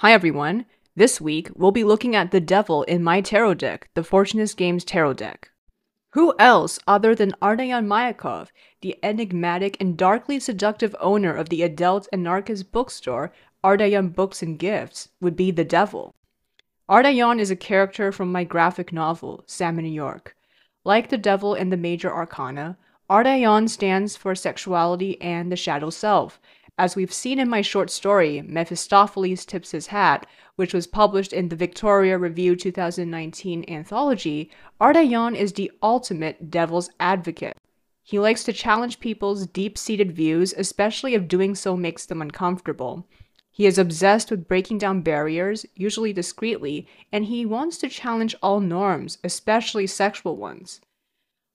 Hi everyone. This week we'll be looking at the devil in my tarot deck, the Fortunus Games tarot deck. Who else other than Ardalion Mayakov, the enigmatic and darkly seductive owner of the adult anarchist bookstore Ardalion Books and Gifts, would be the devil? Ardalion is a character from my graphic novel, Sam in New York. Like the devil in the major arcana, Ardalion stands for sexuality and the shadow self, as we've seen in my short story, Mephistopheles Tips His Hat, which was published in the Victoria Review 2019 anthology, Ardalion is the ultimate devil's advocate. He likes to challenge people's deep seated views, especially if doing so makes them uncomfortable. He is obsessed with breaking down barriers, usually discreetly, and he wants to challenge all norms, especially sexual ones.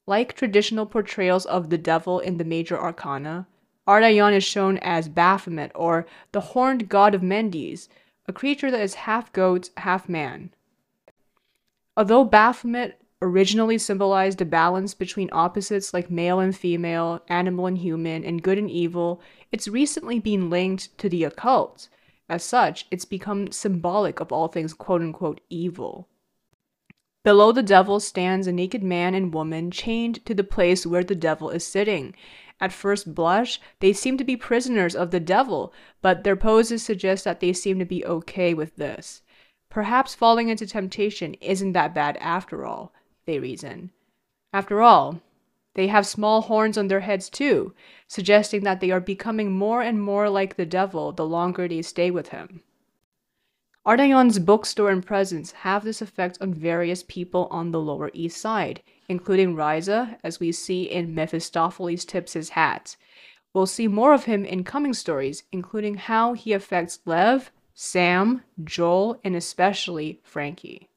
Like traditional portrayals of the devil in the major arcana, Ardalion is shown as Baphomet or the horned god of Mendes, a creature that is half goat, half man. Although Baphomet originally symbolized a balance between opposites like male and female, animal and human, and good and evil, it's recently been linked to the occult. As such, it's become symbolic of all things quote unquote evil. Below the devil stands a naked man and woman chained to the place where the devil is sitting, at first blush, they seem to be prisoners of the devil, but their poses suggest that they seem to be okay with this. Perhaps falling into temptation isn't that bad after all, they reason. After all, they have small horns on their heads too, suggesting that they are becoming more and more like the devil the longer they stay with him. Ardalion's bookstore and presence have this effect on various people on the Lower East Side, including Riza, as we see in Mephistopheles Tips His Hat. We'll see more of him in coming stories, including how he affects Lev, Sam, Joel, and especially Frankie.